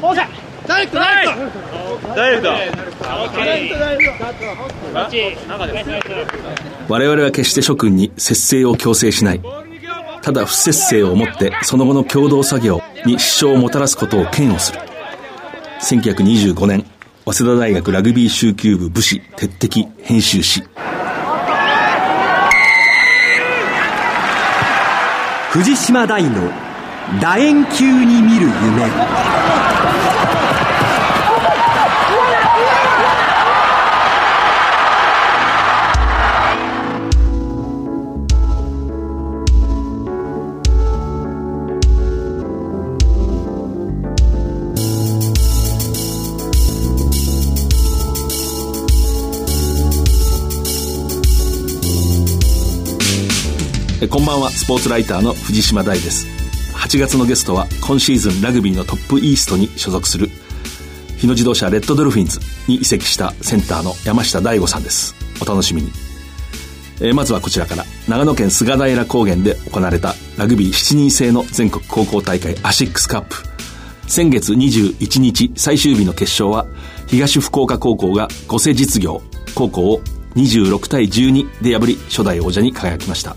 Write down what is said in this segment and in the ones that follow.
放射ダイレクトダイレクトダイレクト我々は決して諸君に節制を強制しない。ただ不節制をもってその後の共同作業に支障をもたらすことを嫌悪する。1925年、早稲田大学ラグビー集球部武士鉄敵編集士。藤島大の楕円球に見る夢こんばんは。スポーツライターの藤島大です。8月のゲストは今シーズンラグビーのトップイーストに所属する日野自動車レッドドルフィンズに移籍したセンターの山下大吾さんです。お楽しみに。えーまずはこちらから長野県菅平高原で行われたラグビー7人制の全国高校大会アシックスカップ。先月21日最終日の決勝は東福岡高校が御所実業高校を26対12で破り初代王者に輝きました。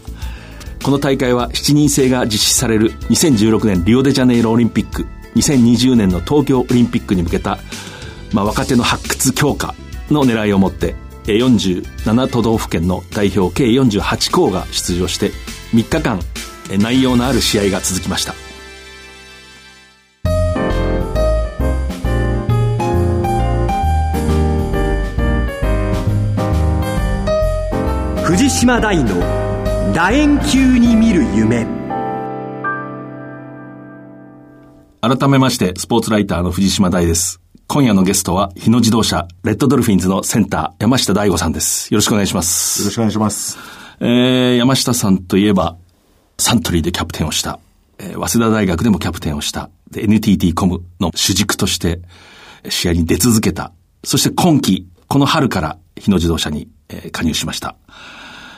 この大会は7人制が実施される2016年リオデジャネイロオリンピック2020年の東京オリンピックに向けた、まあ、若手の発掘強化の狙いを持って47都道府県の代表計48校が出場して3日間内容のある試合が続きました。藤島大の楕円球に見る夢改めましてスポーツライターの藤島大です今夜のゲストは日野自動車レッドドルフィンズのセンター山下大吾さんですよろしくお願いしますよろしくお願いします。えー、山下さんといえば、サントリーでキャプテンをした、えー早稲田大学でもキャプテンをした、で、NTT コムの主軸として、試合に出続けた。そして今季、この春から日野自動車に、えー加入しました。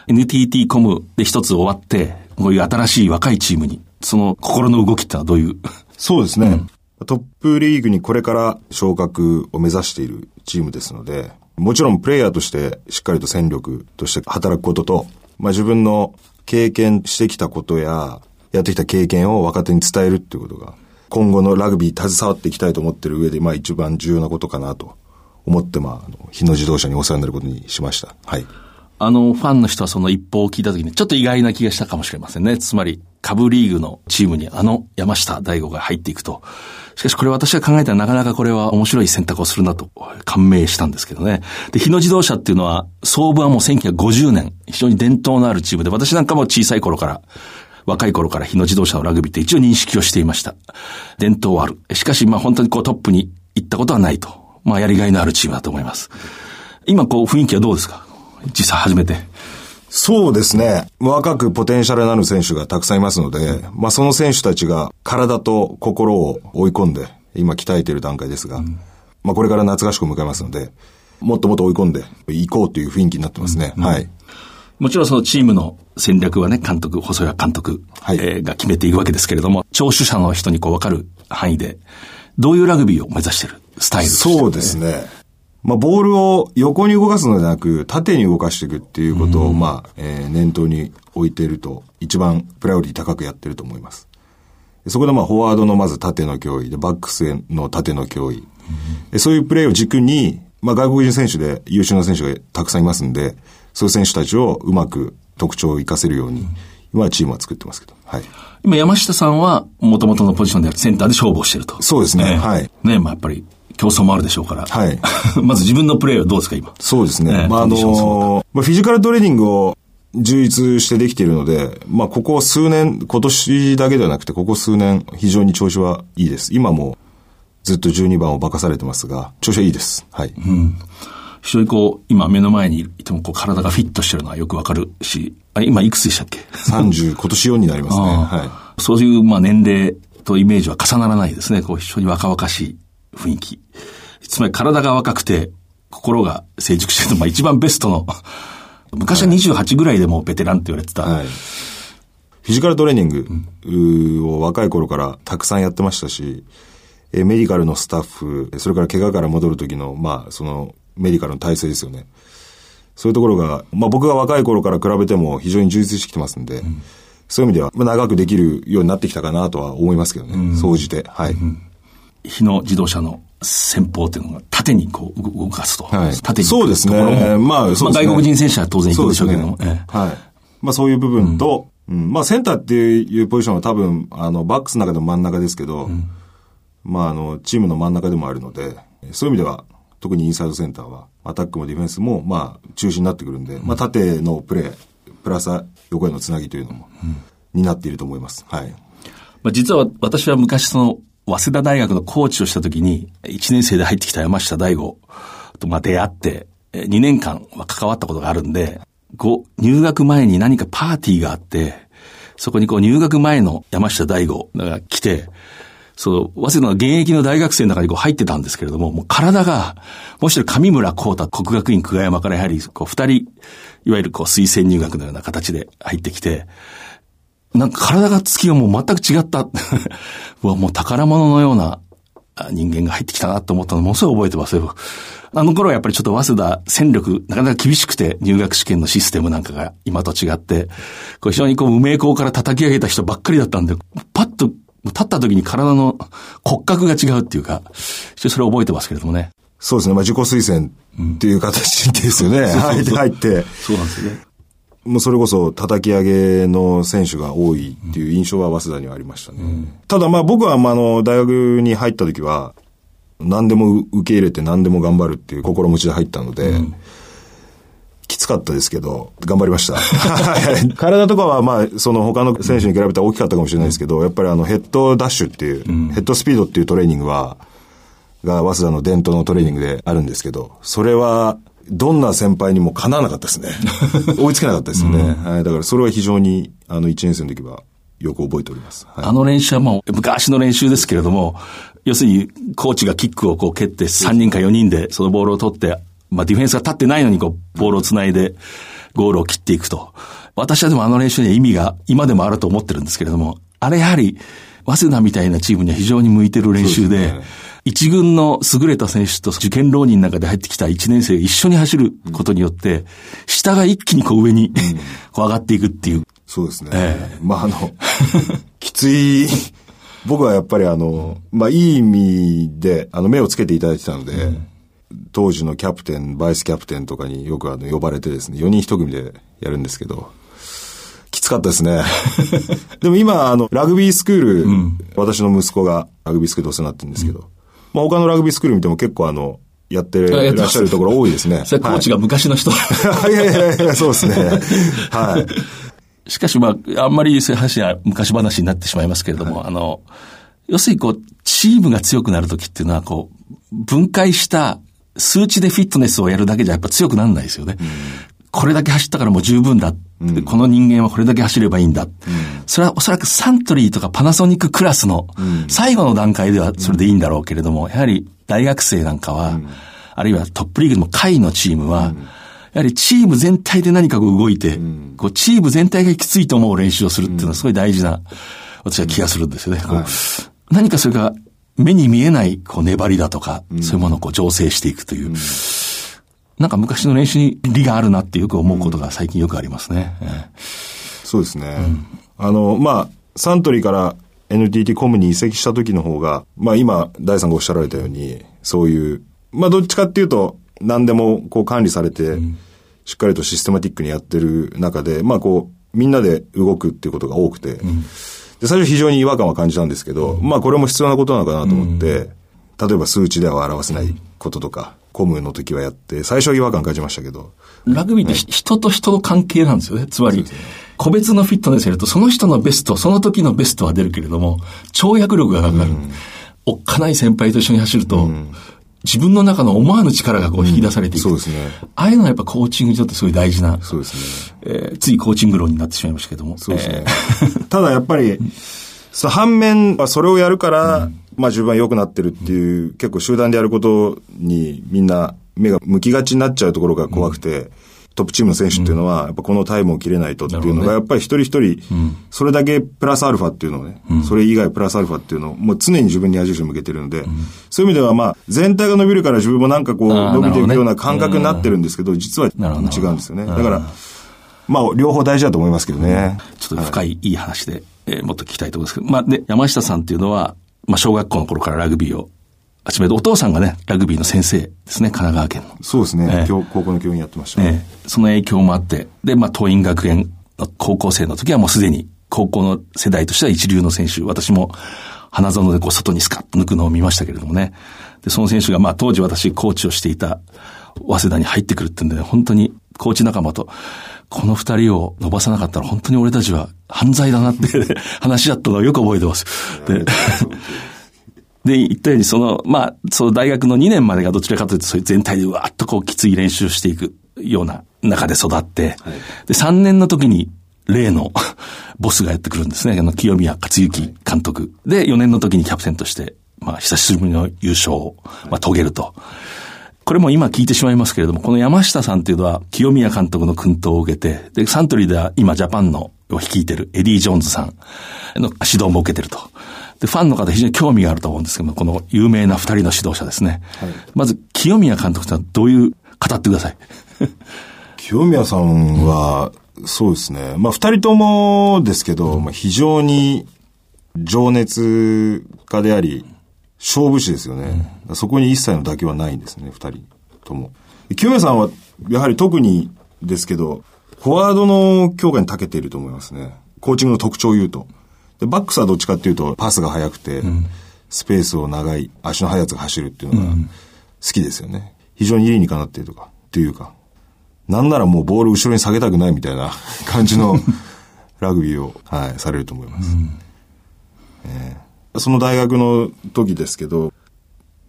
NTT コムで一つ終わって、こういう新しい若いチームに、その心の動きってのはどういう？そうですね。トップリーグにこれから昇格を目指しているチームですので、もちろんプレイヤーとしてしっかりと戦力として働くことと、まあ自分の経験してきたことや、やってきた経験を若手に伝えるっていうことが、今後のラグビー携わっていきたいと思ってる上で、まあ一番重要なことかなと思って、まあ日野自動車にお世話になることにしました。はい。あの、ファンの人はその一報を聞いたときに、ちょっと意外な気がしたかもしれませんね。つまり、下部リーグのチームにあの山下大吾が入っていくと。しかしこれ私が考えたらなかなかこれは面白い選択をするなと感銘したんですけどね。で、日野自動車っていうのは、創部はもう1950年、非常に伝統のあるチームで、私なんかも小さい頃から、若い頃から日野自動車のラグビーって一応認識をしていました。伝統はある。しかし、まあ本当にこうトップに行ったことはないと。まあやりがいのあるチームだと思います。今こう雰囲気はどうですか？実際初めて。そうですね。若くポテンシャルのある選手がたくさんいますので、まあその選手たちが体と心を追い込んで、今鍛えている段階ですが、まあこれから夏合宿を迎えますので、もっともっと追い込んでいこうという雰囲気になってますね。はい。もちろんそのチームの戦略はね、監督、細谷監督、はいえーが決めていくわけですけれども、聴取者の人にこう分かる範囲で、どういうラグビーを目指してるスタイルそうですね。まあ、ボールを横に動かすのではなく、縦に動かしていくっていうことを、まあ、えー念頭に置いていると、一番プライオリティ高くやってると思います。そこでまあ、フォワードのまず縦の脅威で、バックスへの縦の脅威。でそういうプレーを軸に、まあ、外国人選手で優秀な選手がたくさんいますんで、そういう選手たちをうまく特徴を活かせるように、今はチームは作ってますけど。はい。今山下さんは元々のポジションであるセンターで勝負をしてると。そうですねはいね、まあやっぱり競争もあるでしょうから。はい まず自分のプレーはどうですか今？そうですね。ねまあ、あの、まあ、フィジカルトレーニングを充実してできているので、まあ、ここ数年、今年だけではなくて、ここ数年、非常に調子はいいです。今も、ずっと12番を化かされてますが、調子はいいです。はい。非常にこう、今目の前にいてもこう体がフィットしてるのはよくわかるし、あ今いくつでしたっけ？30、今年4になりますね。はそういう、まあ、年齢とイメージは重ならないですね。こう、非常に若々しい雰囲気。つまり体が若くて、心が成熟してるの、まあ、一番ベストの、昔は28ぐらいでもうベテランって言われてた。い。はい。フィジカルトレーニングを若い頃からたくさんやってましたし、えーメディカルのスタッフ、それから怪我から戻る時の、まあ、その、メディカルの体制ですよね。そういうところが、まあ僕が若い頃から比べても非常に充実してきてますんで、そういう意味では、まあ長くできるようになってきたかなとは思いますけどね。総じて。はい。日野自動車の先方っていうのが縦にこう動動かすと。はい縦にそうですねところもまあそうですね外国人選手は当然行くでしょうけども。ねええはい。まあそういう部分と、うんまあセンターっていうポジションは多分、あの、バックスの中でも真ん中ですけど、まああの、チームの真ん中でもあるので、そういう意味では、特にインサイドセンターは、アタックもディフェンスも、まあ、中心になってくるんで、まあ縦のプレー、プラス横へのつなぎというのも、になっていると思います。はい。まあ、実は私は昔その、早稲田大学のコーチをした時に、1年生で入ってきた山下大吾と出会って、え2年間は関わったことがあるんで、こう、入学前に何かパーティーがあって、そこにこう入学前の山下大吾が来て、そう、早稲田の現役の大学生の中にこう入ってたんですけれども、もう体が、もう一人上村光太、国学院久我山からやはり、こう二人、いわゆるこう推薦入学のような形で入ってきて、なんか体がつきがもう全く違った。うわ、もう宝物のようなあ人間が入ってきたなと思ったのものすごい覚えてますよ。あの頃はやっぱりちょっと早稲田戦力、なかなか厳しくて入学試験のシステムなんかが今と違って、こう非常にこう無名校から叩き上げた人ばっかりだったんで、パッと立った時に体の骨格が違うっていうか、それを覚えてますけれどもね。そうですね。まあ自己推薦っていう形ですよね。入って入って。そうなんですよね。もうそれこそ叩き上げの選手が多いっていう印象は早稲田にはありましたね。ただまあ僕はまああの大学に入った時は何でも受け入れて何でも頑張るっていう心持ちで入ったので、きつかったですけど、頑張りました。は い体とかはまあ、その他の選手に比べたら大きかったかもしれないですけど、やっぱりあのヘッドダッシュっていう、ヘッドスピードっていうトレーニングは、が早稲田の伝統のトレーニングであるんですけど、それは、どんな先輩にもかなわなかったですね。追いつけなかったですよね。はい。だからそれは非常に、あの、1年生の時はよく覚えております。はいあの練習はもう昔の練習ですけれども、要するにコーチがキックをこう蹴って3人か4人でそのボールを取って、まあディフェンスが立ってないのにこうボールを繋いでゴールを切っていくと。私はでもあの練習には意味が今でもあると思ってるんですけれども、あれやはり早稲田みたいなチームには非常に向いてる練習で、一軍の優れた選手と受験浪人の中で入ってきた一年生が一緒に走ることによって、下が一気にこう上にこう上がっていくっていう。そうですね。えまあ、あの、きつい、僕はやっぱりあの、まあ、いい意味で、あの、目をつけていただいてたので、当時のキャプテン、バイスキャプテンとかによくあの、呼ばれてですね、4人1組でやるんですけど、きつかったですね。でも今、あの、ラグビースクール、私の息子がラグビースクールでお世話になってるんですけど、まあ、他のラグビースクール見ても結構あの、やってらっしゃるところ多いですね。それコーチが昔の人。は いいやいやいや、そうですね。はい。しかしまあ、あんまりそういう話は昔話になってしまいますけれども、あの、要するにこう、チームが強くなるときっていうのは、こう、分解した数値でフィットネスをやるだけじゃやっぱ強くならないですよね。これだけ走ったからもう十分だ。この人間はこれだけ走ればいいんだ。それはおそらくサントリーとかパナソニッククラスの最後の段階ではそれでいいんだろうけれども、やはり大学生なんかは、あるいはトップリーグの下位のチームは、やはりチーム全体で何かこう動いて、こうチーム全体がきついと思う練習をするっていうのはすごい大事な、私は気がするんですよね。こう何かそれが目に見えないこう粘りだとか、そういうものをこう醸成していくという、なんか昔の練習に利があるなってよく思うことが最近よくありますね。ええ。そうですね。あの、まあ、サントリーから NTT コムに移籍した時の方が、まあ今、大さんがおっしゃられたように、そういう、まあどっちかっていうと、何でもこう管理されて、しっかりとシステマティックにやってる中で、まあこう、みんなで動くっていうことが多くて、で最初非常に違和感は感じたんですけど、まあこれも必要なことなのかなと思って、例えば数値では表せないこととか、コムの時はやって、最初は違和感感じましたけど、ラグビーって人と人の関係なんですよね。つまり、個別のフィットネスやると、その人のベスト、その時のベストは出るけれども、跳躍力がなくなる。おっかない先輩と一緒に走ると、自分の中の思わぬ力がこう引き出されていく。そうですね。ああいうのはやっぱコーチングにとってすごい大事な、そうですね。えーついコーチング論になってしまいましたけども。そうですねえー。ただやっぱり、そう反面、まあそれをやるから、まあ自分は良くなってるっていう、結構集団でやることにみんな目が向きがちになっちゃうところが怖くて、トップチームの選手っていうのは、やっぱこのタイムを切れないとっていうのが、やっぱり一人一人、それだけプラスアルファっていうのをね、それ以外プラスアルファっていうのを、もう常に自分に矢印を向けてるので、そういう意味ではまあ、全体が伸びるから自分もなんかこう、伸びていくような感覚になってるんですけど、実は違うんですよね。だから、まあ、両方大事だと思いますけどね。ちょっと深いい。い話で、えーもっと聞きたいところですけど、まあ、で、山下さんっていうのは、まあ、小学校の頃からラグビーを始めて、お父さんがね、ラグビーの先生ですね、神奈川県の。そうですね。ええ教高校の教員やってましたね。ええその影響もあって、で、まあ、桐蔭学園の高校生の時はもうすでに高校の世代としては一流の選手、私も花園でこう外にスカッと抜くのを見ましたけれどもね。で、その選手が、まあ、当時私コーチをしていた早稲田に入ってくるってんで、本当にコーチ仲間と、この二人を伸ばさなかったら本当に俺たちは犯罪だなって 話し合ったのをよく覚えてます。で で、言ったように、その、まあ、その大学の2年までがどちらかというと、そういう全体でうわーっとこう、きつい練習をしていくような中で育って、で、3年の時に、例の ボスがやってくるんですね。あの、清宮克幸監督。で、4年の時にキャプテンとして、まあ、久しぶりの優勝を、まあ、遂げると。これも今聞いてしまいますけれども、この山下さんっていうのは、清宮監督の薫陶を受けて、で、サントリーでは今ジャパンのを率いてるエディ・ジョーンズさんの指導も受けてると。で、ファンの方非常に興味があると思うんですけども、この有名な二人の指導者ですね。まず、清宮監督とはどういう、語ってください。清宮さんは、そうですね。まあ、二人ともですけど、まあ、非常に情熱家であり、勝負師ですよね。そこに一切の妥協はないんですね、二人とも。清宮さんは、やはり特にですけど、フォワードの強化に長けていると思いますね。コーチングの特徴を言うと。で、バックスはどっちかっていうと、パスが速くて、スペースを長い、足の速いやつが走るっていうのが好きですよね。非常に理にかなっているとか、っていうか。なんならもうボール後ろに下げたくないみたいな 感じのラグビーを、はい、されると思います。えーその大学の時ですけど、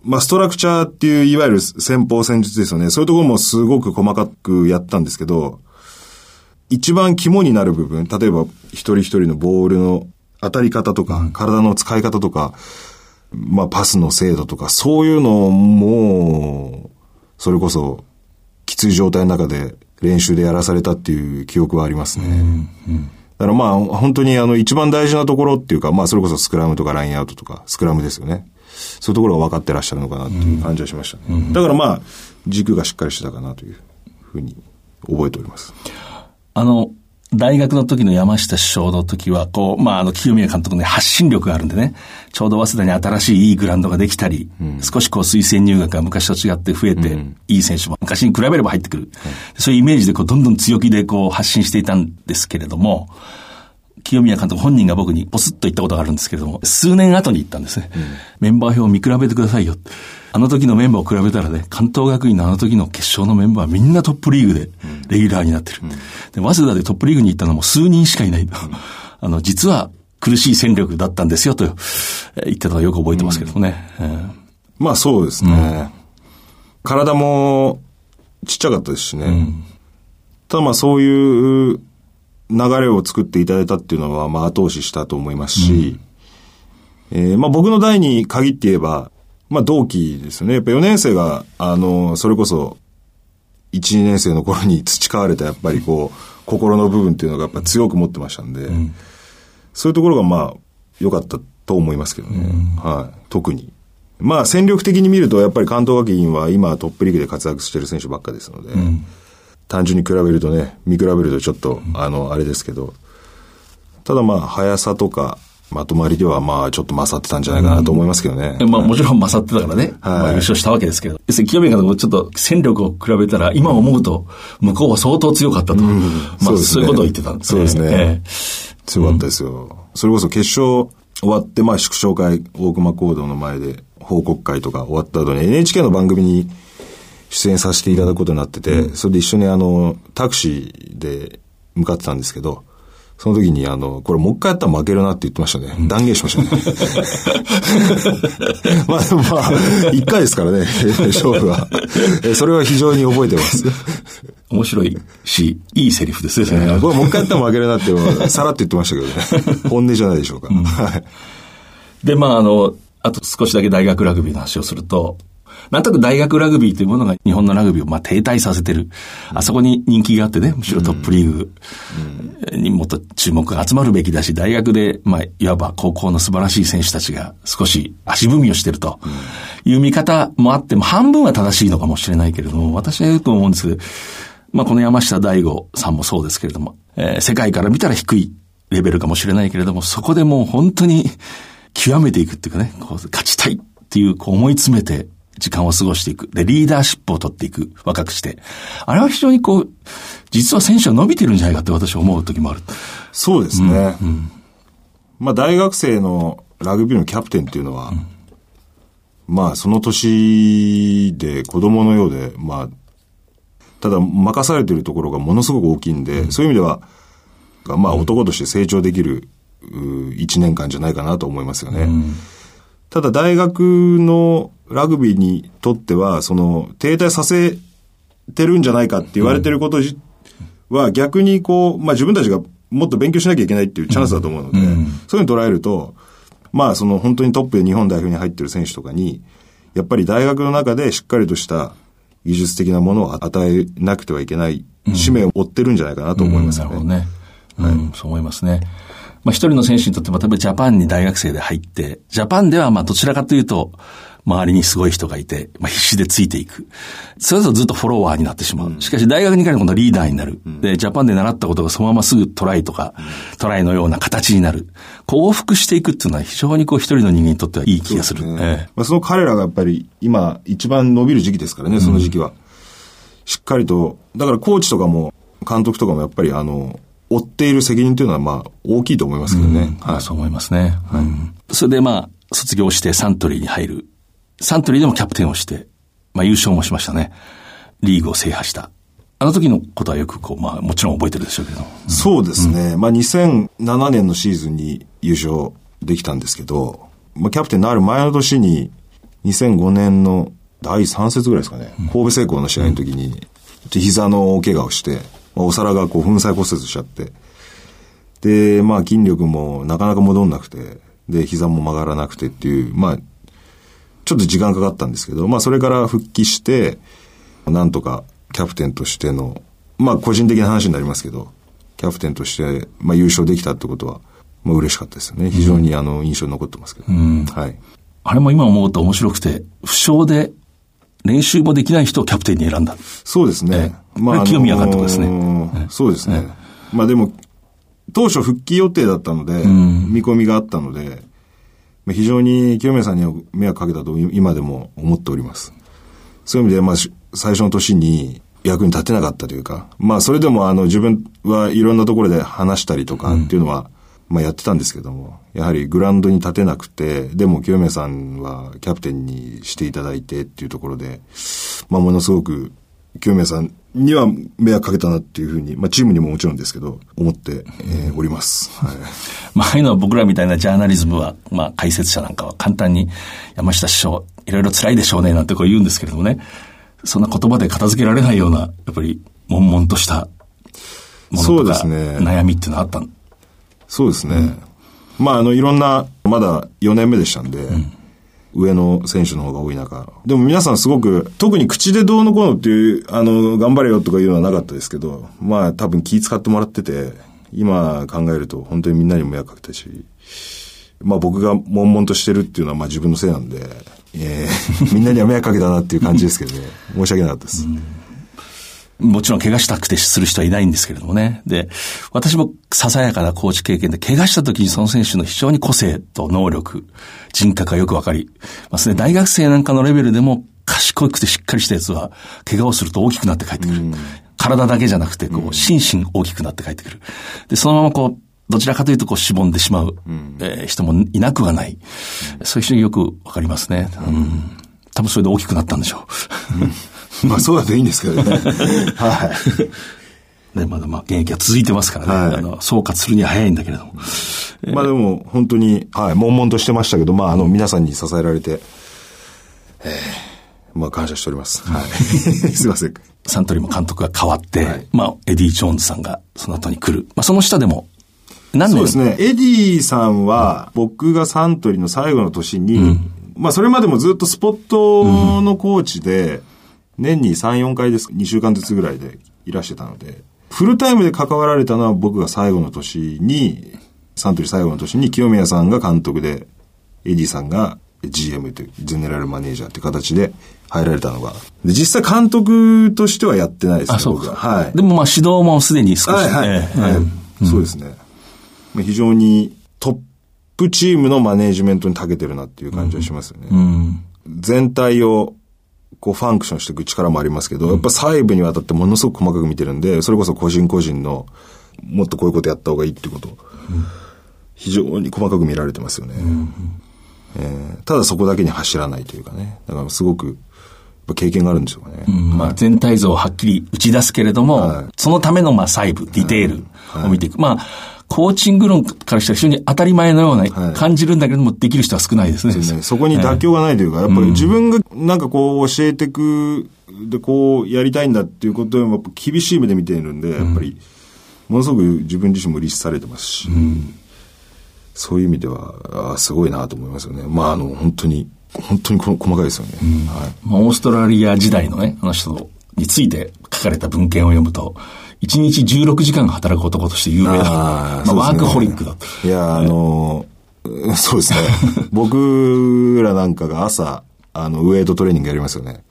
まあ、ストラクチャーっていう、いわゆる戦法戦術ですよね。そういうところもすごく細かくやったんですけど、一番肝になる部分、例えば一人一人のボールの当たり方とか、体の使い方とか、まあ、パスの精度とか、そういうのをもう、それこそ、きつい状態の中で練習でやらされたっていう記憶はありますね。だからまあ、本当にあの、一番大事なところっていうか、まあ、それこそスクラムとかラインアウトとか、スクラムですよね。そういうところが分かってらっしゃるのかなっていう感じはしましたね。だからまあ、軸がしっかりしてたかなというふうに覚えております。あの、大学の時の山下首相の時は、こう、まあ、あの、清宮監督ね、発信力があるんでね、ちょうど早稲田に新しいいいグラウンドができたり、少しこう、推薦入学が昔と違って増えて、いい選手も昔に比べれば入ってくる。そういうイメージで、こう、どんどん強気でこう、発信していたんですけれども、清宮監督本人が僕にポスッと言ったことがあるんですけれども、数年後に言ったんですね。メンバー表を見比べてくださいよ。あの時のメンバーを比べたらね、関東学院のあの時の決勝のメンバーはみんなトップリーグでレギュラーになってる。で、早稲田でトップリーグに行ったのも数人しかいない。あの、実は苦しい戦力だったんですよとえー言ってたのをよく覚えてますけどもね。えーまあそうですね。体もちっちゃかったですしね。ただまあそういう流れを作っていただいたっていうのはまあ後押ししたと思いますし、えーまあ僕の代に限って言えば、まあ同期ですよね。やっぱ4年生が、あの、それこそ、1、2年生の頃に 培われたやっぱりこう、心の部分っていうのがやっぱ強く持ってましたんで、そういうところがまあ良かったと思いますけどね。はい。特に。まあ戦力的に見るとやっぱり関東学院は今トップリーグで活躍してる選手ばっかですので、単純に比べるとね、見比べるとちょっと、あの、あれですけど、ただまあ速さとかまとまりではまあちょっと勝ってたんじゃないかなと思いますけどね。まあもちろん勝ってたからね、まあ優勝したわけですけど、要するに清宮監督もちょっと戦力を比べたら、今思うと向こうは相当強かったと。まあそうですね。そういうことを言ってたんですそうですね。ええ。強かったですよ。それこそ決勝終わって、まあ祝勝会、大熊講堂の前で報告会とか終わった後に NHK の番組に出演させていただくことになってて、それで一緒にあの、タクシーで向かってたんですけど、その時にあの、これもう一回やったら負けるなって言ってましたね。断言しましたね。まあでもまあ、一回ですからね、勝負は。えそれは非常に覚えてます。面白いし、いいセリフですね。これもう一回やったら負けるなって、さらって言ってましたけどね。本音じゃないでしょうか。はい。で、まあ、あの、あと少しだけ大学ラグビーの話をすると、なんとなく大学ラグビーというものが日本のラグビーをまあ停滞させてる。あそこに人気があってね、むしろトップリーグ。にもっと注目が集まるべきだし、大学で、まあ、いわば高校の素晴らしい選手たちが少し足踏みをしてると。いう見方もあっても、半分は正しいのかもしれないけれども、私は言うと思うんですけど、まあ、この山下大吾さんもそうですけれども、えー、世界から見たら低いレベルかもしれないけれども、そこでもう本当に極めていくっていうかね、こう勝ちたいっていう、こう思い詰めて時間を過ごしていく。で、リーダーシップを取っていく。若くして。あれは非常にこう、実は選手は伸びてるんじゃないかって私は思う時もある。そうですね。うんうん、まあ大学生のラグビーのキャプテンっていうのは、うん、まあその年で子供のようで、まあ、ただ任されてるところがものすごく大きいんで、そういう意味では、まあ男として成長できる一年間じゃないかなと思いますよね。ただ大学のラグビーにとっては、その、停滞させてるんじゃないかって言われてることは逆にこう、まあ自分たちがもっと勉強しなきゃいけないっていうチャンスだと思うので、そういうの捉えると、まあその本当にトップで日本代表に入ってる選手とかに、やっぱり大学の中でしっかりとした技術的なものを与えなくてはいけない使命を負ってるんじゃないかなと思いますね。なるほどね。はい、そう思いますね。まあ一人の選手にとっても、例えばジャパンに大学生で入って、ジャパンではまあどちらかというと、周りにすごい人がいて、まあ、必死でついていく。それこそずっとフォロワーになってしまう。しかし大学に帰る今度リーダーになる。で、ジャパンで習ったことがそのまますぐトライとか、トライのような形になる。幸福していくっていうのは非常にこう一人の人間にとってはいい気がする。そ、ねええ、まあ、その彼らがやっぱり今一番伸びる時期ですからね、その時期は。うん、しっかりと、だからコーチとかも監督とかもやっぱりあの、負っている責任というのはまあ大きいと思いますけどね。はい、そう思いますね。はい、それでまあ、卒業してサントリーに入る。サントリーでもキャプテンをして、まあ優勝もしましたね。リーグを制覇した。あの時のことはよくこう、まあもちろん覚えてるでしょうけど。うん、そうですね。うん、まあ2007年のシーズンに優勝できたんですけど、まあキャプテンになる前の年に、2005年の第3節ぐらいですかね、うん、神戸製鋼の試合の時に、膝の怪我をして、まあ、お皿がこう粉砕骨折しちゃって、で、まあ筋力もなかなか戻んなくて、で、膝も曲がらなくてっていう、まあ、ちょっと時間かかったんですけど、まあそれから復帰して、なんとかキャプテンとしての、まあ個人的な話になりますけど、キャプテンとして、まあ優勝できたってことは、まあ嬉しかったですよね。非常にあの印象に残ってますけど。うん、はい。あれも今思うと面白くて、負傷で練習もできない人をキャプテンに選んだ。そうですね。まあ、清宮監督ですね。そうですね。まあでも、当初復帰予定だったので、見込みがあったので、非常に清宮さんには迷惑かけたと今でも思っております。そういう意味で、まあ、最初の年に役に立てなかったというか、まあ、それでもあの、自分はいろんなところで話したりとかっていうのは、まあ、やってたんですけども、やはりグラウンドに立てなくて、でも清宮さんはキャプテンにしていただいてっていうところで、まあ、ものすごく清宮さんには迷惑かけたなっていうふうに、まあチームにももちろんですけど、思って、えー、おります。はい。まあ、ああいうのは僕らみたいなジャーナリズムは、まあ解説者なんかは簡単に山下師匠、いろいろ辛いでしょうねなんてこう言うんですけれどもね、そんな言葉で片付けられないような、やっぱり悶々としたものとか、ね、悩みっていうのはあったそうですね。うん、まあ、あの、いろんな、まだ4年目でしたんで、うん上の選手の方が多い中。でも皆さんすごく、特に口でどうのこうのっていう、あの、頑張れよとかいうのはなかったですけど、まあ多分気使ってもらってて、今考えると本当にみんなにも迷惑かけたし、まあ僕が悶々としてるっていうのはまあ自分のせいなんで、えー、みんなには迷惑かけたなっていう感じですけどね、申し訳なかったです。もちろん怪我したくてする人はいないんですけれどもね。で、私もささやかなコーチ経験で、怪我した時にその選手の非常に個性と能力、人格がよくわかりますね。大学生なんかのレベルでも賢くてしっかりしたやつは、怪我をすると大きくなって帰ってくる。体だけじゃなくて、こう、心身大きくなって帰ってくる。で、そのままこう、どちらかというとこう、しぼんでしまう、えー、人もいなくはない。そういう人によくわかりますね。うん。多分それで大きくなったんでしょう。まあそうだといいんですけどね。はい。ね、まだまあ現役は続いてますからね。はい、あの総括するには早いんだけれども。まあでも本当に、はい、悶々としてましたけど、まああの皆さんに支えられて、えー、まあ感謝しております。はい。すいません。サントリーも監督が変わって、はい、まあエディ・ジョーンズさんがその後に来る。まあその下でも何そうですね。エディさんは、僕がサントリーの最後の年に、まあそれまでもずっとスポットのコーチで、年に3、4回です。2週間ずつぐらいでいらしてたので、フルタイムで関わられたのは僕が最後の年に、サントリー最後の年に清宮さんが監督で、エディさんが GM という、ゼネラルマネージャーっていう形で入られたのが。で、実際監督としてはやってないですね、あ、そう。か。はい。でもまあ指導もすでに少し。はいはい、ええはいそうですね。まあ非常にトップチームのマネージメントに長けてるなっていう感じはしますよね。全体をこうファンクションしていく力もありますけど、やっぱ細部にわたってものすごく細かく見てるんで、それこそ個人個人のもっとこういうことやった方がいいっていうことを、非常に細かく見られてますよね。えーただそこだけに走らないというかね。だからすごく、経験があるんでしょうかね。まあ、全体像をはっきり打ち出すけれども、はいそのためのまあ細部、ディテールを見ていく。まあ、コーチング論からしたら非常に当たり前のようはない感じるんだけれども、できる人は少ないですね。ねそこに妥協がないというか、やっぱり自分がなんかこう教えていく、でこうやりたいんだっていうことをやっぱ厳しい目で見ているんで、やっぱり、ものすごく自分自身も律されてますし、そういう意味では、あーすごいなと思いますよね。まあ、あの、本当に、本当にこ細かいですよね。はい。まあ、オーストラリア時代のね、あの人について書かれた文献を読むと、1日16時間働く男として有名だ。まあ、そうですねワークホリックだと。いや、あの、そうですね。僕らなんかが朝、あの、ウェイトトレーニングやりますよね。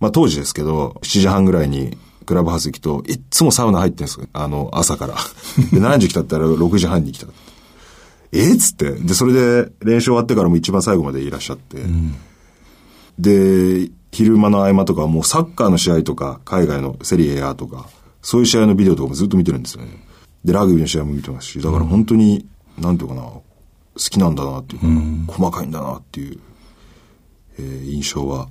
まあ当時ですけど、7時半ぐらいにクラブハウス行くと、いっつもサウナ入ってるんですよ。あの、朝から。で、何時来たったら6時半に来た。えっつって。で、それで練習終わってからも一番最後までいらっしゃって。で、昼間の合間とかはもうサッカーの試合とか、海外のセリエ A とか、そういう試合のビデオとかもずっと見てるんですよね。で、ラグビーの試合も見てますし、だから本当に、なんていうかな、好きなんだなっていうか、細かいんだなっていう、えー印象は。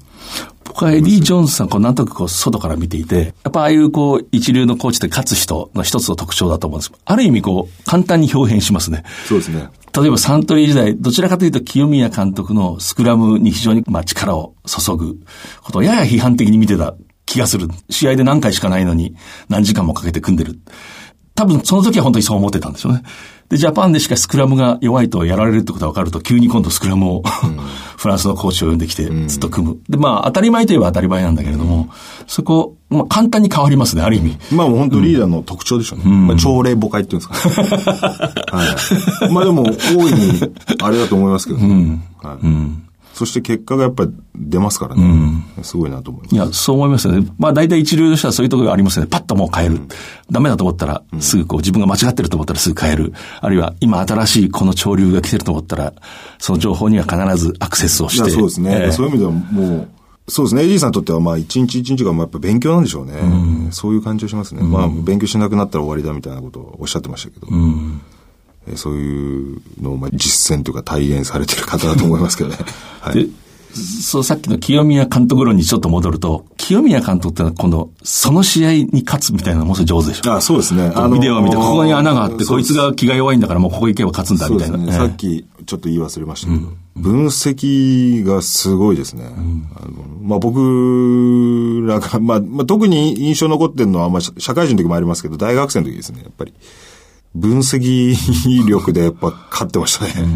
僕はエディ・ジョーンズさん、こう、なんとなくこう、外から見ていて、やっぱああいうこう、一流のコーチで勝つ人の一つの特徴だと思うんです。ある意味こう、簡単に豹変しますね。そうですね。例えばサントリー時代、どちらかというと清宮監督のスクラムに非常にまあ力を注ぐことをやや批判的に見てた気がする。試合で何回しかないのに何時間もかけて組んでる。多分その時は本当にそう思ってたんでしょうね。で、ジャパンでしかスクラムが弱いとやられるってことが分かると、急に今度スクラムを、フランスのコーチを呼んできて、ずっと組む。で、まあ、当たり前といえば当たり前なんだけれども、そこ、まあ、簡単に変わりますね、ある意味。まあもう本当リーダーの特徴でしょうね。まあ、朝礼母会っていうんですか、ね はい。まあでも、大いに、あれだと思いますけどね。はいそして結果がやっぱり出ますからね。すごいなと思います。いや、そう思いますよね。まあ大体一流としてはそういうところがありますよね。パッともう変える。ダメだと思ったら、すぐこう自分が間違ってると思ったらすぐ変える。あるいは今新しいこの潮流が来てると思ったら、その情報には必ずアクセスをいやして。そうですね、えーそういう意味ではもう、そうですね。エディさんにとっては、まあ、一日一日がまあやっぱ勉強なんでしょうね。そういう感じがしますね。まあ、勉強しなくなったら終わりだみたいなことをおっしゃってましたけど。えーそういうのをまあ実践というか体現されてる方だと思いますけどね。はい。で、そう、さっきの清宮監督論にちょっと戻ると、清宮監督ってのは今度、その試合に勝つみたいなのも上手でしょ。あそうですね。ビデオを見て、ここに穴があって、こいつが気が弱いんだからもうここ行けば勝つんだみたいな。ね。ええさっきちょっと言い忘れましたけど、分析がすごいですね。あのまあ、僕らが、まあ、まあ、特に印象残ってるのは、まあ、社社会人の時もありますけど、大学生の時ですね、やっぱり。分析力でやっぱ勝ってましたね。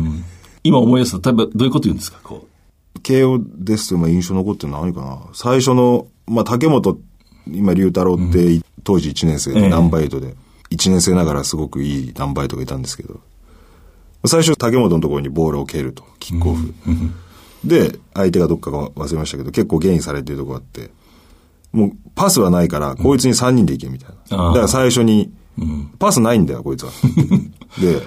今思い出すと、例えばどういうこと言うんですかこ慶応ですと、まあ、印象残ってるのは何かな。最初の、まあ、竹本、今、龍太郎って、当時1年生ええ。でナンバーエイトで、1年生ながらすごくいいナンバーエイトがいたんですけど、最初竹本のところにボールを蹴ると、キックオフ。で、相手がどっかか忘れましたけど、結構ゲインされてるとこがあって、もうパスはないから、こいつに3人で行けみたいな。だから最初に、パスないんだよ、こいつは。で、う、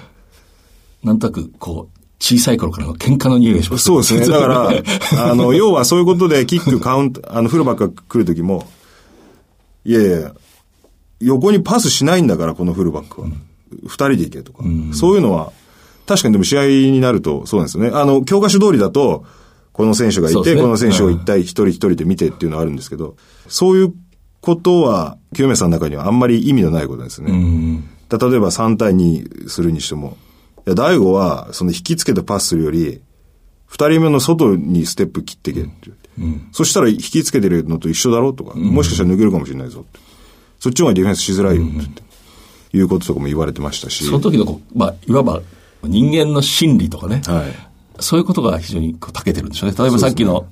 なんとなく、こう、小さい頃からの喧嘩の匂いがします。そうですね。だから、あの、要はそういうことでキックカウント、あの、フルバックが来るときも、いやいや、横にパスしないんだから、このフルバックは。二、人で行けとか。そういうのは、確かにでも試合になるとそうなんですよね。あの、教科書通りだと、この選手がいて、ねこの選手を一体一人一人で見てっていうのはあるんですけど、そういうことは、清宮さんの中にはあんまり意味のないことですね。だ例えば3対2するにしても、いや、大悟は、その引きつけてパスするより、二人目の外にステップ切ってけって言って、そしたら引きつけてるのと一緒だろうとか、もしかしたら抜けるかもしれないぞって。そっちの方がディフェンスしづらいよって言って、いうこととかも言われてましたし。その時のまあ、いわば人間の心理とかね、はい。そういうことが非常にこう長けてるんでしょうね。例えばさっきの、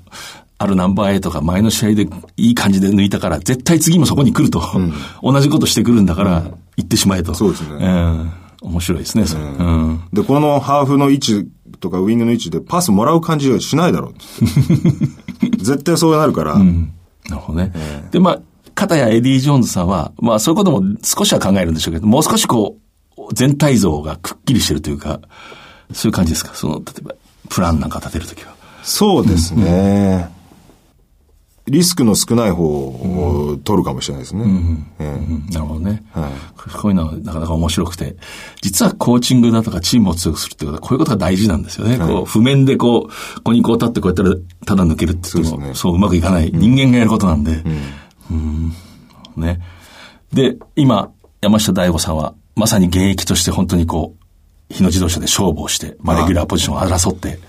あるナンバー A とか前の試合でいい感じで抜いたから、絶対次もそこに来ると、同じことしてくるんだから、行ってしまえと。そうですねうん面白いですね、それ。うん。で、このハーフの位置とかウィングの位置でパスもらう感じはしないだろう 絶対そうなるから、なるほどね。で、まあ、片やエディ・ジョーンズさんは、まあそういうことも少しは考えるんでしょうけど、もう少しこう、全体像がくっきりしてるというか、そういう感じですか？その、例えば、プランなんか立てるときは。そうですね、リスクの少ない方を取るかもしれないですね。なるほどね。はいこういうのはなかなか面白くて、実はコーチングだとかチームを強くするってことは、こういうことが大事なんですよね。こう、譜面でこう、ここにこう立ってこうやったら、ただ抜けるって言っても、そうねそううまくいかない。人間がやることなんで。うん。ね。で、今、山下大吾さんは、まさに現役として本当にこう、日野自動車で勝負をして、まあ、レギュラーポジションを争って、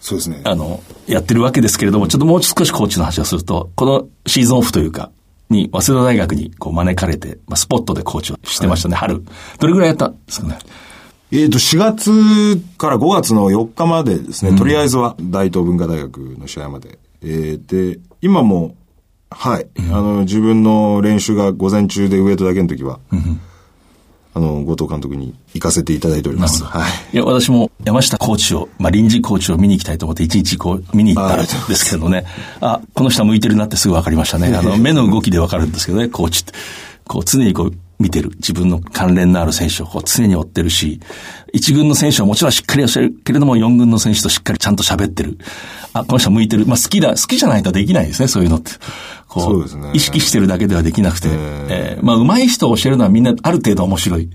そうですね。あの、やってるわけですけれども、ちょっともう少しコーチの話をすると、このシーズンオフというか、に、早稲田大学にこう招かれて、まあ、スポットでコーチをしてましたね、春。どれぐらいやったんですかね？えっ、と、4月から5月の4日までですね、とりあえずは大東文化大学の試合まで。えーで、今も、はい、あの、自分の練習が午前中でウエイトだけの時は、あの、後藤監督に行かせていただいております。はい。いや、私も山下コーチを、まあ、臨時コーチを見に行きたいと思って、一日こう、見に行ったんですけどね。あ、この人は向いてるなってすぐ分かりましたね。あの、目の動きで分かるんですけどね、コーチって。こう、常にこう、見てる。自分の関連のある選手をこう常に追ってるし、一軍の選手はもちろんしっかり教えるけれども、四軍の選手としっかりちゃんと喋ってる。あ、この人は向いてる。まあ好きだ、好きじゃないとできないですね、そういうのって。こそうですね意識してるだけではできなくて。ええーまあ上手い人を教えるのはみんなある程度面白い。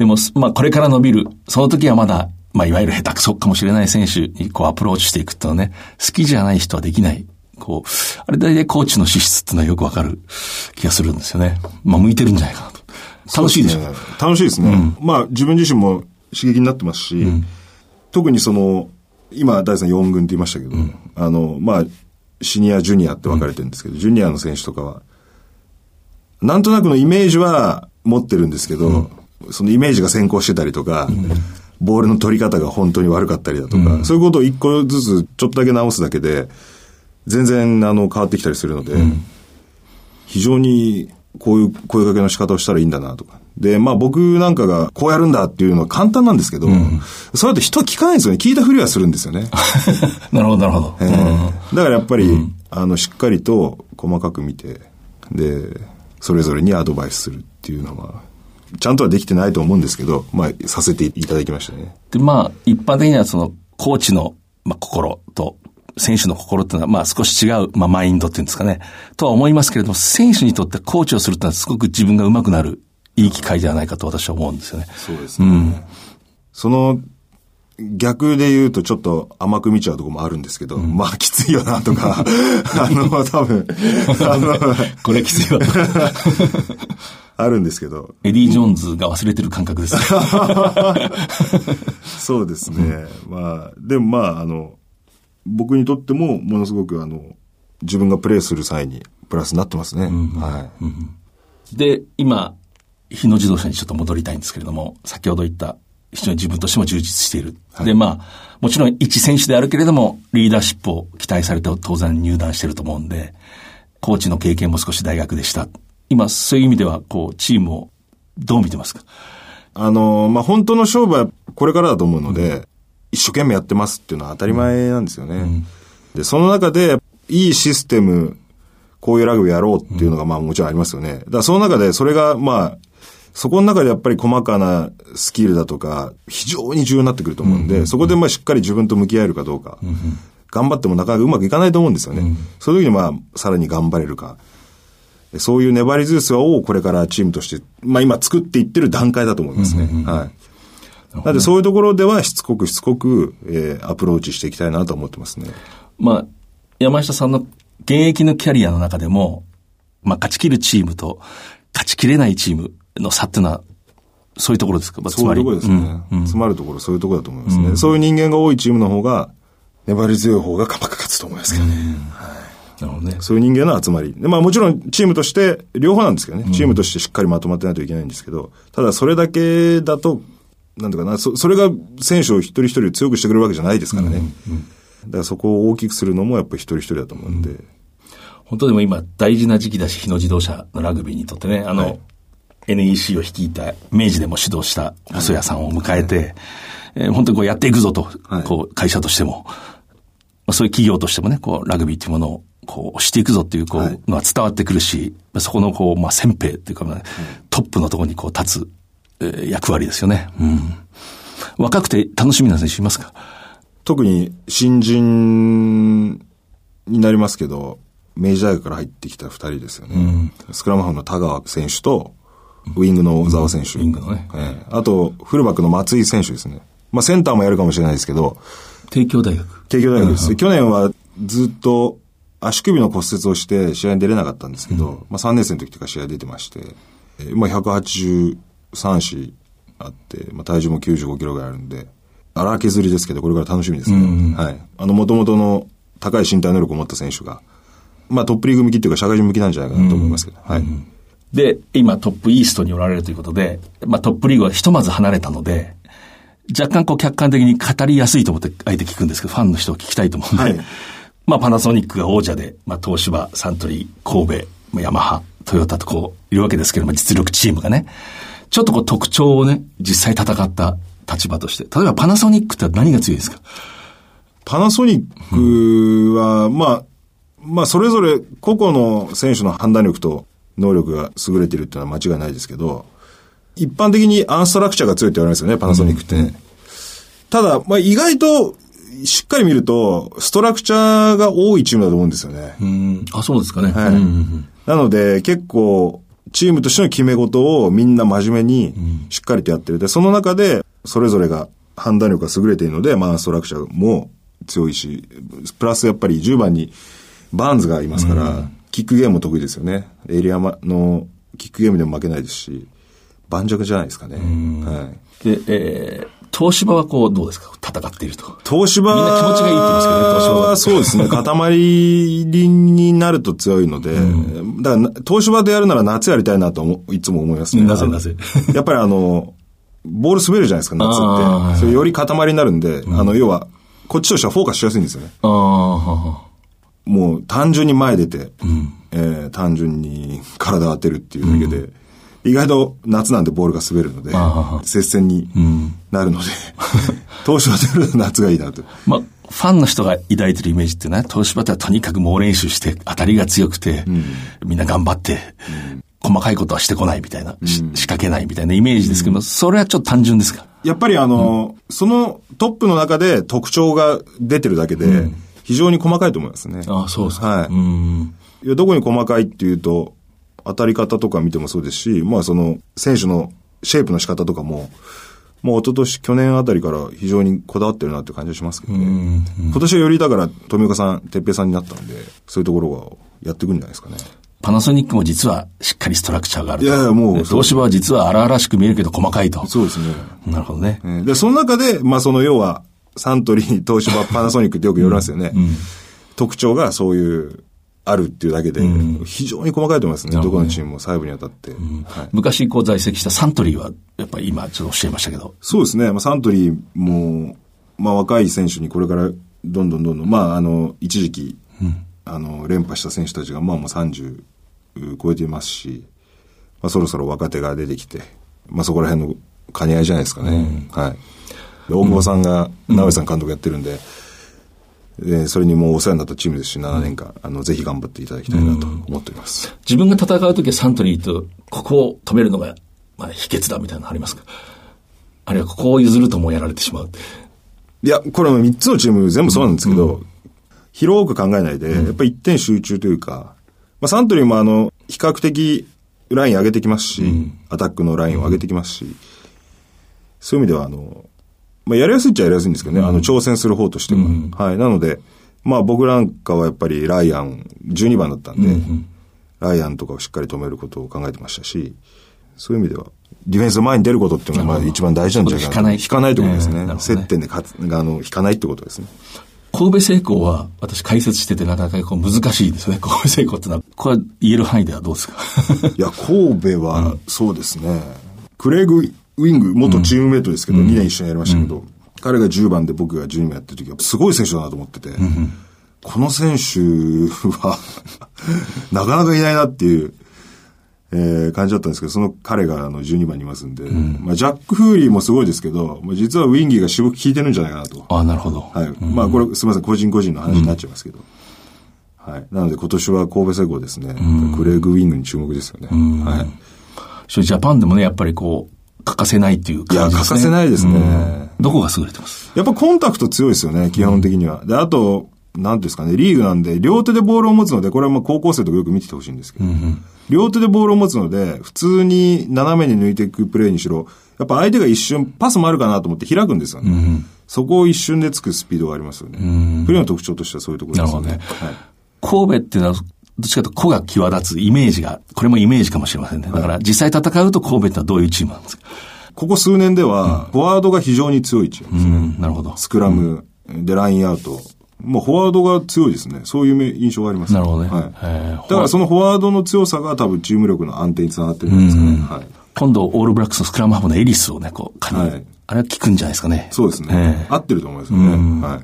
でも、まあこれから伸びる。その時はまだ、まあいわゆる下手くそかもしれない選手にこうアプローチしていくっていうのはね、好きじゃない人はできない。こう、あれ大体コーチの資質っていうのはよくわかる気がするんですよね。まあ向いてるんじゃないかなと。楽しいでしょ？そうすね楽しいですね。まあ、自分自身も刺激になってますし、特にその、今、大さん4軍って言いましたけど、あの、まあ、シニア、ジュニアって分かれてるんですけど、ジュニアの選手とかは、なんとなくのイメージは持ってるんですけど、そのイメージが先行してたりとか、ボールの取り方が本当に悪かったりだとか、そういうことを一個ずつちょっとだけ直すだけで、全然あの変わってきたりするので、非常にこういう声かけの仕方をしたらいいんだなとか。で、まあ僕なんかがこうやるんだっていうのは簡単なんですけど、それだと人は聞かないんですよね。聞いたふりはするんですよね。なるほど、なるほど。えーだからやっぱり、あの、しっかりと細かく見て、で、それぞれにアドバイスするっていうのは、ちゃんとはできてないと思うんですけど、まあ、させていただきましたね。で、まあ、一般的にはその、コーチの、まあ、心と、選手の心っていうのは、まあ、少し違う、まあ、マインドっていうんですかね。とは思いますけれども、選手にとってコーチをするってのは、すごく自分が上手くなる、いい機会ではないかと私は思うんですよね。そうですね。その、逆で言うとちょっと甘く見ちゃうところもあるんですけど、まあきついよなとか、あの、多分、あの、これきついわ。あるんですけど、エディ・ジョーンズが忘れてる感覚ですね。そうですね。まあ、でもまあ、あの、僕にとってもものすごくあの、自分がプレーする際にプラスになってますね。はい。で、今、日野自動車にちょっと戻りたいんですけれども、先ほど言った、非常に自分としても充実している。で、まあ、もちろん一選手であるけれども、リーダーシップを期待されて当然入団してると思うんで、コーチの経験も少し大学でした。今、そういう意味では、こう、チームをどう見てますか？あの、まあ、本当の勝負はこれからだと思うので、一生懸命やってますっていうのは当たり前なんですよね。で、その中で、いいシステム、こういうラグビーやろうっていうのが、まあもちろんありますよね。だからその中で、それが、まあ、そこの中でやっぱり細かなスキルだとか、非常に重要になってくると思うんで、そこでまあしっかり自分と向き合えるかどうか、頑張ってもなかなかうまくいかないと思うんですよね。そういう時にまあ、さらに頑張れるか。そういう粘り強さをこれからチームとして、まあ今作っていってる段階だと思いますね。はい。なのでそういうところではしつこくしつこく、えー、アプローチしていきたいなと思ってますね。まあ、山下さんの現役のキャリアの中でも、まあ、勝ち切るチームと勝ち切れないチームの差っていうのは、そういうところですか、まあ、そういうところですね。詰まるところそういうところだと思いますね。そういう人間が多いチームの方が、粘り強い方がか勝つと思いますけどね。なるほどね。そういう人間の集まり。で、まあもちろんチームとして、両方なんですけどね。チームとしてしっかりまとまってないといけないんですけど、ただそれだけだとなんていうかな、そそれが選手を一人一人強くしてくれるわけじゃないですからね。だからそこを大きくするのもやっぱり一人一人だと思うんで。本当でも今大事な時期だし、日野自動車のラグビーにとってね、あの、はい NEC を率いた明治でも指導した細谷さんを迎えて、えー本当にこうやっていくぞと、はいこう会社としても、まあ、そういう企業としてもね、こうラグビーというものをこうしていくぞっていうこう、はいのは伝わってくるし、まあそこのこう、まあ、先兵っていうか、まあトップのところにこう立つ、えー役割ですよね。うん。若くて楽しみな選手いますか？特に新人になりますけど、明治大学から入ってきた二人ですよね。スクラムハーフの田川選手と、ウイングの小沢選手。ウイングのねええあと、フルバックの松井選手ですね。まあ、センターもやるかもしれないですけど、帝京大学。帝京大学です。去年はずっと足首の骨折をして試合に出れなかったんですけど、まあ3年生の時とか試合出てまして、えーまあ183子あって、まあ体重も95キロぐらいあるんで、荒削りですけど、これから楽しみですね。はい。あの、元々の高い身体能力を持った選手が、まあトップリーグ向きっていうか社会人向きなんじゃないかなと思いますけど、はい。で、今トップイーストにおられるということで、まあトップリーグはひとまず離れたので、若干こう客観的に語りやすいと思ってあえて聞くんですけど、ファンの人を聞きたいと思うんで、はいまあパナソニックが王者で、まあ東芝、サントリー、神戸、まあヤマハ、トヨタとこういるわけですけども、実力チームがね、ちょっとこう特徴をね、実際戦った立場として、例えばパナソニックって何が強いですか？パナソニックは、まあ、まあ、それぞれ個々の選手の判断力と能力が優れてるっていうのは間違いないですけど、一般的にアンストラクチャーが強いって言われますよね、パナソニックってね。ただ、まあ、意外と、しっかり見ると、ストラクチャーが多いチームだと思うんですよね。うん、あ、そうですかね。はいうんうんうんなので、結構、チームとしての決め事をみんな真面目にしっかりとやってる。で、その中で、それぞれが判断力が優れているので、まあ、ストラクチャーも強いし、プラスやっぱり10番にバーンズがいますから、キックゲームも得意ですよね。エリアのキックゲームでも負けないですし、盤石じゃないですかね。はい。で、えー、東芝はこう、どうですか？戦っていると。東芝みんな気持ちがいいって言うんですけどね東芝ははそうですね。塊になると強いので、だからな、東芝でやるなら夏やりたいなと思ういつも思いますね。なぜなぜ？やっぱりあの、ボール滑るじゃないですか、夏って。それより塊になるんで、あの、要は、こっちとしてはフォーカスしやすいんですよね。ああ、はもう単純に前出て、えー単純に体を当てるっていうだけで、意外と夏なんでボールが滑るのであ、接戦になるので、東芝でやると夏がいいなと。まあ、ファンの人が抱いてるイメージってね、東芝ってはとにかく猛練習して、当たりが強くて、みんな頑張って、細かいことはしてこないみたいな、し仕掛けないみたいなイメージですけど、それはちょっと単純ですか？やっぱりあの、そのトップの中で特徴が出てるだけで、非常に細かいと思いますね。ああ、そうですか。はい。うん。いや、どこに細かいっていうと、当たり方とか見てもそうですし、まあその、選手のシェイプの仕方とかも、もう一昨年、去年あたりから非常にこだわってるなって感じがしますけどね。今年はよりだから、富岡さん、哲平さんになったんで、そういうところがやっていくんじゃないですかね。パナソニックも実はしっかりストラクチャーがあると。いやいやもうで東芝は実は荒々しく見えるけど細かいと。そうですね。なるほどね。えーで、その中で、まあその要は、サントリー、東芝、パナソニックってよく言われますよね。特徴がそういう、あるっていうだけで、非常に細かいと思いますね。どこのチームも細部にあたって。はい昔こう在籍したサントリーは、やっぱり今ちょっとおっしゃいましたけど、そうですね。まあ、サントリーも、まあ、若い選手にこれからどんどんどんどん、まあ、あの、一時期、あの、連覇した選手たちが、まあ、もう30超えていますし、まあ、そろそろ若手が出てきて、まあ、そこら辺の兼ね合いじゃないですかね。はい。で大久保さんが、直江さん監督やってるんで、でそれにもうお世話になったチームですし、7年間、あの、ぜひ頑張っていただきたいなと思っております。自分が戦うときはサントリーと、ここを止めるのが、まあ、秘訣だみたいなのありますか？あるいはここを譲るともうやられてしまう。いや、これも3つのチーム全部そうなんですけど、広く考えないで、やっぱり一点集中というか、まあ、サントリーもあの、比較的ライン上げてきますし、アタックのラインを上げてきますし、そういう意味ではあの、まあ、やりやすいっちゃやりやすいんですけどね、あの、挑戦する方としては。はい。なので、まあ僕なんかはやっぱりライアン、12番だったんで、ライアンとかをしっかり止めることを考えてましたし、そういう意味では、ディフェンス前に出ることっていうのがまあ一番大事なんじゃないかなと。引かない引かないということですね。接点で勝つ、あの、引かないってことですね。神戸製鋼は、私解説しててなかなかこう難しいですね。神戸製鋼ってのは、これは言える範囲ではどうですか？いや、神戸は、そうですね。クレイグ・ウィング、元チームメイトですけど、2年一緒にやりましたけど、彼が10番で僕が12番やってる時は、すごい選手だなと思ってて、この選手は なかなかいないなっていう、えー、感じだったんですけど、その彼があの12番にいますんで、まあ、ジャック・フーリーもすごいですけど、まあ、実はウィンギーが仕事効いてるんじゃないかなと。ああ、なるほど。はい。まあ、これ、すみません、個人個人の話になっちゃいますけど。はい。なので、今年は神戸製鋼ですね。クレイグ・ウィングに注目ですよね。はい。ジャパンでもね、やっぱりこう、欠かせないっていういや、感じですね。欠かせないですね。どこが優れてます？やっぱコンタクト強いですよね、基本的には。で、あと、なんていうんですかね、リーグなんで、両手でボールを持つので、これはまあ高校生とかよく見ててほしいんですけど、両手でボールを持つので、普通に斜めに抜いていくプレーにしろ、やっぱ相手が一瞬、パスもあるかなと思って開くんですよね。そこを一瞬でつくスピードがありますよね。プレーの特徴としてはそういうところですよね。なるはい神戸っていうのは、どっちかというと個が際立つイメージが、これもイメージかもしれませんね。だから実際戦うと神戸ってのはどういうチームなんですか？ここ数年では、フォワードが非常に強いチームですね。うん、なるほど。スクラム、で、ラインアウト。もうフォワードが強いですね。そういう印象があります、なるほどねはい。だからそのフォワードの強さが多分チーム力の安定につながってるんですかね。はい。今度、オールブラックスのスクラムハーフのエリスをね、こう、加入はいあれは効くんじゃないですかね。そうですね。ええ合ってると思いますよね。はい。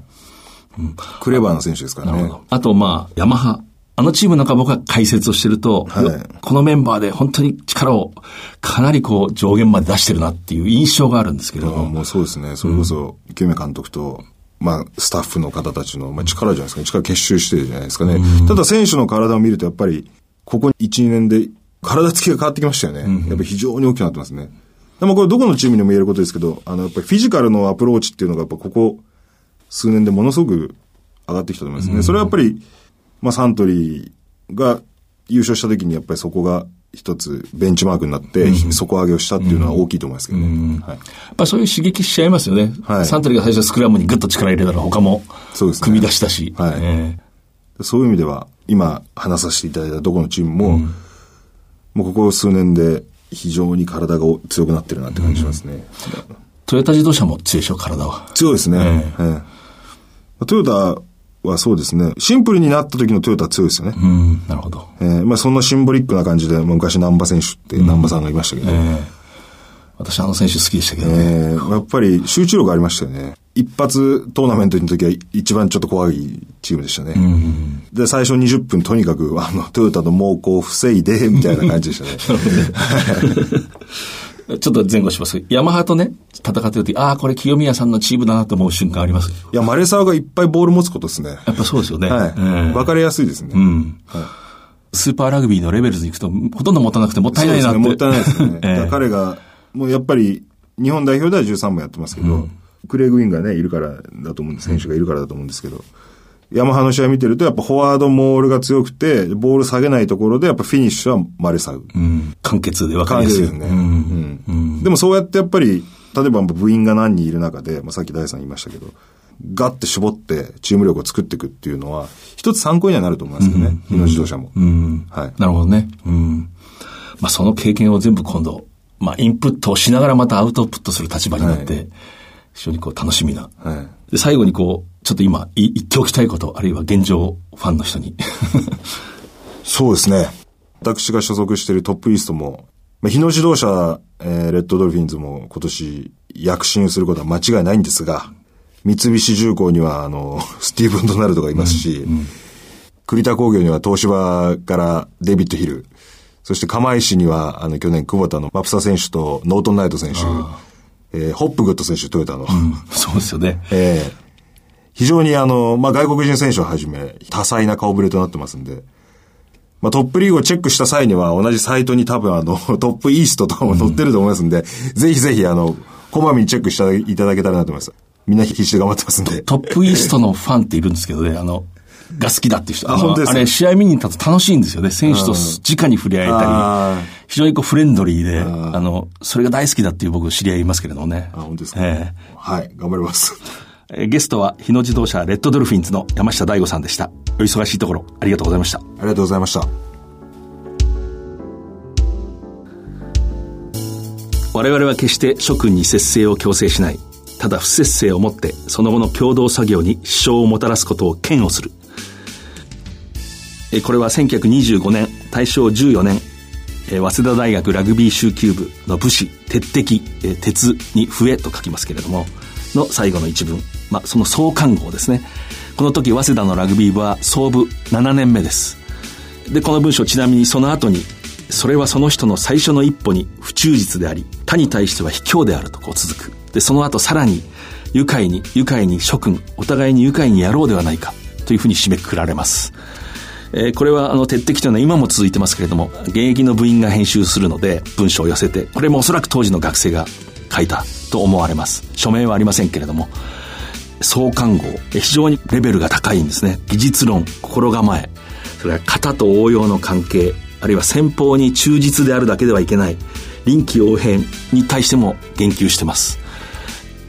クレバーな選手ですからね。あと、まあ、ヤマハ。あのチームなんか僕は解説をしてると、はいこのメンバーで本当に力をかなりこう上限まで出してるなっていう印象があるんですけれども、あもうそうですね。それこそ、清宮監督と、まあ、スタッフの方たちの、まあ、力じゃないですかね。力結集してるじゃないですかね。ただ選手の体を見ると、やっぱり、ここ1、2年で、体つきが変わってきましたよね。やっぱり非常に大きくなってますね。でもこれどこのチームにも言えることですけど、あの、やっぱりフィジカルのアプローチっていうのが、やっぱここ数年でものすごく上がってきたと思いますね。それはやっぱり、まあ、サントリーが優勝した時にやっぱりそこが一つベンチマークになって、底上げをしたっていうのは大きいと思いますけどね。はい。やっぱそういう刺激しちゃいますよね。はいサントリーが最初スクラムにグッと力入れたら他も組み出したし。はいえそういう意味では、今話させていただいたどこのチームも、もうここ数年で非常に体が強くなってるなって感じしますね。ートヨタ自動車も強いでしょ、体は。強いですね。えええトヨタはそうですね。シンプルになった時のトヨタは強いですよね。うん、なるほど。ええまあそんなシンボリックな感じで、昔南波選手って南波さんがいましたけど、ええ私あの選手好きでしたけどね。えーやっぱり集中力ありましたよね。一発トーナメントの時は一番ちょっと怖いチームでしたね。で、最初20分とにかく、あの、トヨタの猛攻を防いで、みたいな感じでしたね。ちょっと前後します。ヤマハとね、戦ってる時、ああ、これ清宮さんのチームだなと思う瞬間あります。いや、マレサーがいっぱいボール持つことですね。やっぱそうですよね。はい。ええわかりやすいですね。うん。スーパーラグビーのレベルズに行くと、ほとんど持たなくてもったいないなって。そうですね、もったいないですね。ええだから彼が、もうやっぱり、日本代表では13番やってますけど、クレイグ・ウィンがね、いるからだと思うんです。選手がいるからだと思うんですけど、ヤマハの試合見てると、やっぱフォワードモールが強くて、ボール下げないところで、やっぱフィニッシュはマレサウ。うん。簡潔で分かりやすい。ですね。うんでもそうやってやっぱり、例えば部員が何人いる中で、まあ、さっき大さん言いましたけど、ガッて絞ってチーム力を作っていくっていうのは、一つ参考にはなると思いますよね。日野自動車も。うん。はい。なるほどね。うん。まあその経験を全部今度、まあインプットをしながらまたアウトプットする立場になって、非常にこう楽しみな。はい。で、最後にこう、ちょっと今い言っておきたいこと、あるいは現状ファンの人に。そうですね。私が所属しているトップイーストも、まあ、日野自動車、えーレッドドルフィンズも今年躍進することは間違いないんですが、三菱重工には、あの、スティーブン・ドナルドがいますし、栗田工業には東芝からデビッド・ヒル、そして釜石には、あの、去年、クボタのマプサ選手とノートン・ナイト選手、えーホップグッド選手、トヨタの。そうですよね。ええ非常にあの、まあ、外国人選手をはじめ、多彩な顔ぶれとなってますんで、まあ、トップリーグをチェックした際には、同じサイトに多分あの、トップイーストとかも載ってると思いますんで、ぜひぜひあの、こまめにチェックしていただけたらなと思います。みんな必死で頑張ってますんで。トップイーストのファンっているんですけどね、あの、が好きだっていう人。あの本当ですか？あれ、試合見に行ったと楽しいんですよね。選手と直に触れ合えたあり、非常にこうフレンドリーで、あの、それが大好きだっていう僕知り合いいますけれどもね。あ、本当ですか、えはい、頑張ります。ええゲストは日野自動車レッドドルフィンズの山下大吾さんでした。お忙しいところ、ありがとうございました。ありがとうございました。我々は決して諸君に節制を強制しない。ただ不節制をもって、その後の共同作業に支障をもたらすことを嫌悪する。えこれは1925年、大正14年、えー、早稲田大学ラグビー集球部の武士、鉄敵、えー、鉄に笛と書きますけれども、の最後の一文。まあ、その創刊号ですね。この時、早稲田のラグビー部は創部7年目です。で、この文章、ちなみにその後に、それはその人の最初の一歩に不忠実であり、他に対しては卑怯であるとこう続く。で、その後さらに、愉快に、愉快に諸君、お互いに愉快にやろうではないか、というふうに締めくくられます。えー、これは、あの、鉄壁というのは今も続いてますけれども、現役の部員が編集するので、文章を寄せて、これもおそらく当時の学生が書いたと思われます。署名はありませんけれども、創刊号、非常にレベルが高いんですね。技術論、心構え、それから型と応用の関係、あるいは先方に忠実であるだけではいけない、臨機応変に対しても言及してます。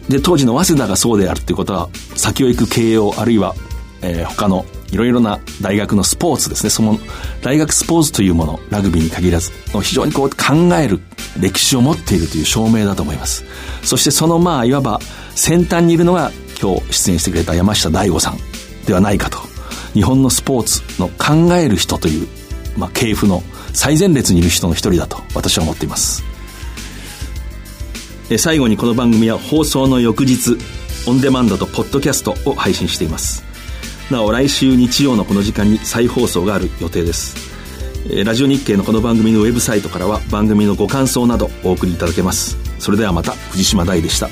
で、当時の早稲田がそうであるということは、先を行く慶応、あるいは、えー、他のいろいろな大学のスポーツですね。その大学スポーツというもの、ラグビーに限らず、非常にこう考える歴史を持っているという証明だと思います。そしてそのまあ、いわば先端にいるのが今日出演してくれた山下大吾さんではないかと。日本のスポーツの考える人という、まあ、系譜の最前列にいる人の一人だと私は思っています。最後にこの番組は放送の翌日、オンデマンドとポッドキャストを配信しています。なお来週日曜のこの時間に再放送がある予定です。ラジオ日経のこの番組のウェブサイトからは番組のご感想などお送りいただけます。それではまた藤島大でした。